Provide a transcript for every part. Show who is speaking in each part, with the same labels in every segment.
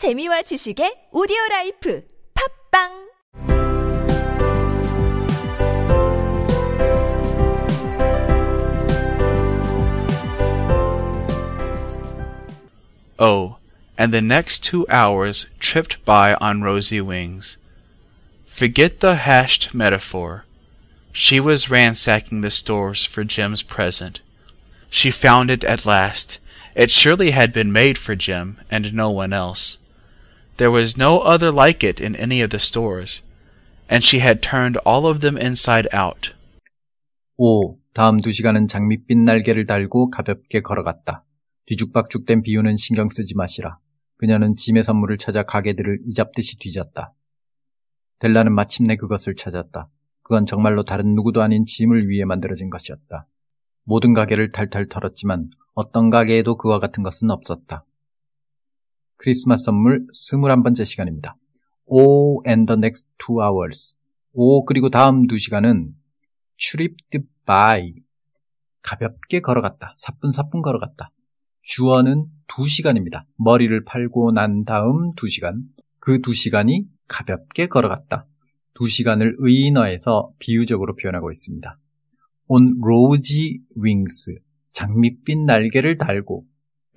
Speaker 1: 재미와 지식의 오디오 라이프 팝빵
Speaker 2: Oh, and the next two hours tripped by on rosy wings. Forget the hashed metaphor. She was ransacking the stores for Jim's present. She found it at last. It surely had been made for Jim and no one else. There was no other like it in any of the stores, and she had turned all of them inside out.
Speaker 3: 5. 다음 두 시간은 장밋빛 날개를 달고 가볍게 걸어갔다. 뒤죽박죽된 비유는 신경 쓰지 마시라. 그녀는 짐의 선물을 찾아 가게들을 이잡듯이 뒤졌다. 델라는 마침내 그것을 찾았다. 그건 정말로 다른 누구도 아닌 짐을 위해 만들어진 것이었다. 모든 가게를 탈탈 털었지만 어떤 가게에도 그와 같은 것은 없었다. 크리스마스 선물 21번째 시간입니다. O and the next two hours. O 그리고 다음 두 시간은 tripped by. 가볍게 걸어갔다. 사뿐사뿐 걸어갔다. 주어는 두 시간입니다. 머리를 팔고 난 다음 두 시간. 그 두 시간이 가볍게 걸어갔다. 두 시간을 의인어에서 비유적으로 표현하고 있습니다. on rosy wings. 장밋빛 날개를 달고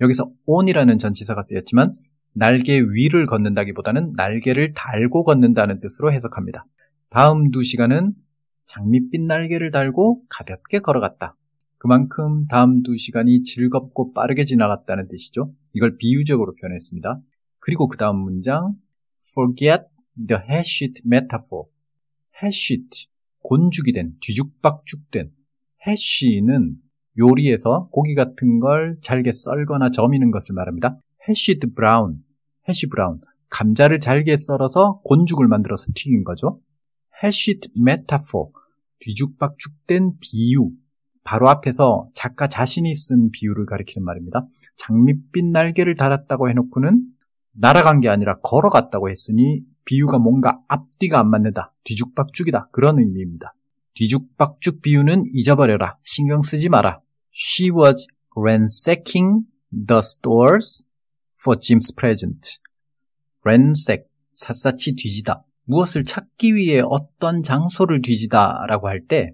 Speaker 3: 여기서 on이라는 전치사가 쓰였지만 날개 위를 걷는다기보다는 날개를 달고 걷는다는 뜻으로 해석합니다. 다음 두 시간은 장밋빛 날개를 달고 가볍게 걸어갔다. 그만큼 다음 두 시간이 즐겁고 빠르게 지나갔다는 뜻이죠. 이걸 비유적으로 표현했습니다. 그리고 그 다음 문장 forget the hashed metaphor. hashed, 곤죽이 된, 뒤죽박죽된 hash는 요리에서 고기 같은 걸 잘게 썰거나 저미는 것을 말합니다. hashed brown, hash brown, 감자를 잘게 썰어서 곤죽을 만들어서 튀긴 거죠. hashed metaphor, 뒤죽박죽된 비유, 바로 앞에서 작가 자신이 쓴 비유를 가리키는 말입니다. 장밋빛 날개를 달았다고 해놓고는 날아간 게 아니라 걸어갔다고 했으니 비유가 뭔가 앞뒤가 안 맞는다, 뒤죽박죽이다 그런 의미입니다. 뒤죽박죽 비유는 잊어버려라. 신경 쓰지 마라. She was ransacking the stores for Jim's present. ransack, 샅샅이 뒤지다. 무엇을 찾기 위해 어떤 장소를 뒤지다 라고 할 때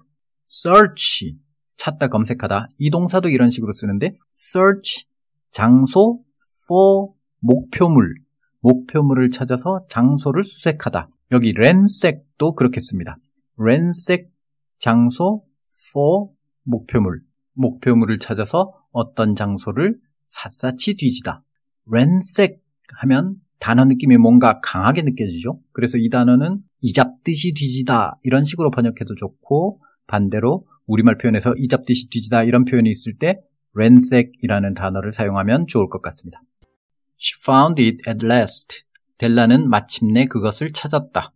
Speaker 3: search, 찾다 검색하다. 이 동사도 이런 식으로 쓰는데 search, 장소, for, 목표물. 목표물을 찾아서 장소를 수색하다. 여기 ransack도 그렇게 씁니다. ransack 장소 for 목표물. 목표물을 찾아서 어떤 장소를 샅샅이 뒤지다. Ransack 하면 단어 느낌이 뭔가 강하게 느껴지죠. 그래서 이 단어는 이잡듯이 뒤지다 이런 식으로 번역해도 좋고 반대로 우리말 표현에서 이잡듯이 뒤지다 이런 표현이 있을 때 ransack이라는 단어를 사용하면 좋을 것 같습니다. She found it at last. 델라는 마침내 그것을 찾았다.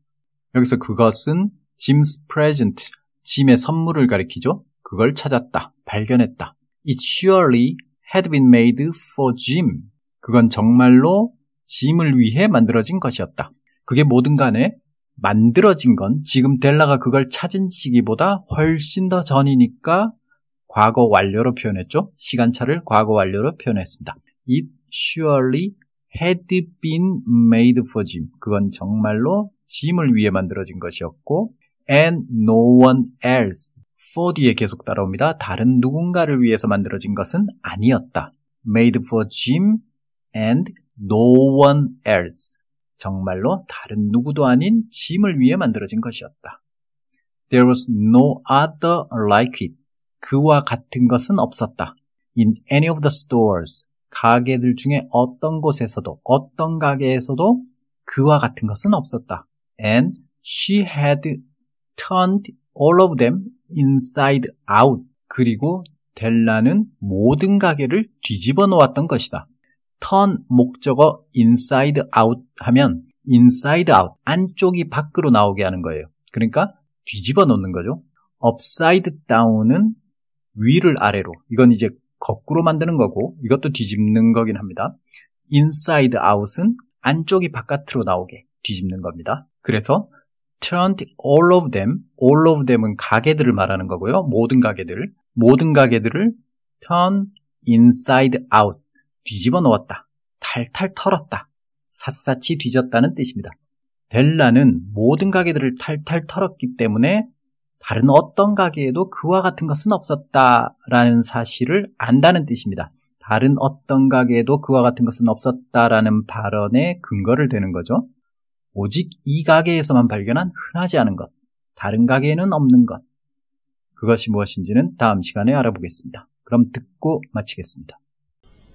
Speaker 3: 여기서 그것은 Jim's present, 짐의 선물을 가리키죠. 그걸 찾았다, 발견했다. It surely had been made for Jim. 그건 정말로 짐을 위해 만들어진 것이었다. 그게 뭐든 간에 만들어진 건 지금 델라가 그걸 찾은 시기보다 훨씬 더 전이니까 과거 완료로 표현했죠. 시간차를 과거 완료로 표현했습니다. It surely had been made for Jim. 그건 정말로 짐을 위해 만들어진 것이었고 and no one else. for 뒤에 계속 따라옵니다. 다른 누군가를 위해서 만들어진 것은 아니었다. made for Jim and no one else. 정말로 다른 누구도 아닌 짐을 위해 만들어진 것이었다. There was no other like it. 그와 같은 것은 없었다. In any of the stores. 가게들 중에 어떤 곳에서도, 어떤 가게에서도 그와 같은 것은 없었다. And she had turned all of them inside out. 그리고 델라는 모든 가게를 뒤집어 놓았던 것이다. Turn 목적어 inside out 하면 inside out 안쪽이 밖으로 나오게 하는 거예요. 그러니까 뒤집어 놓는 거죠. upside down은 위를 아래로 이건 이제 거꾸로 만드는 거고 이것도 뒤집는 거긴 합니다. inside out은 안쪽이 바깥으로 나오게 뒤집는 겁니다. 그래서 turned all of them, all of them은 가게들을 말하는 거고요. 모든 가게들, 모든 가게들을 turn inside out, 뒤집어 놓았다. 탈탈 털었다. 샅샅이 뒤졌다는 뜻입니다. 델라는 모든 가게들을 탈탈 털었기 때문에 다른 어떤 가게에도 그와 같은 것은 없었다라는 사실을 안다는 뜻입니다. 다른 어떤 가게에도 그와 같은 것은 없었다라는 발언에 근거를 대는 거죠. 오직 이 가게에서만 발견한 흔하지 않은 것, 다른 가게에는 없는 것. 그것이 무엇인지는 다음 시간에 알아보겠습니다. 그럼 듣고 마치겠습니다.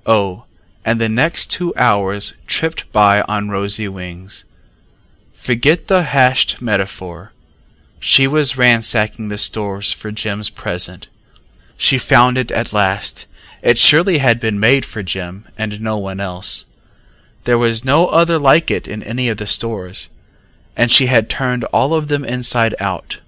Speaker 2: Oh, and the next two hours tripped by on rosy wings. Forget the hashed metaphor. She was ransacking the stores for Jim's present. She found it at last. It surely had been made for Jim, and no one else. There was no other like it in any of the stores, and she had turned all of them inside out.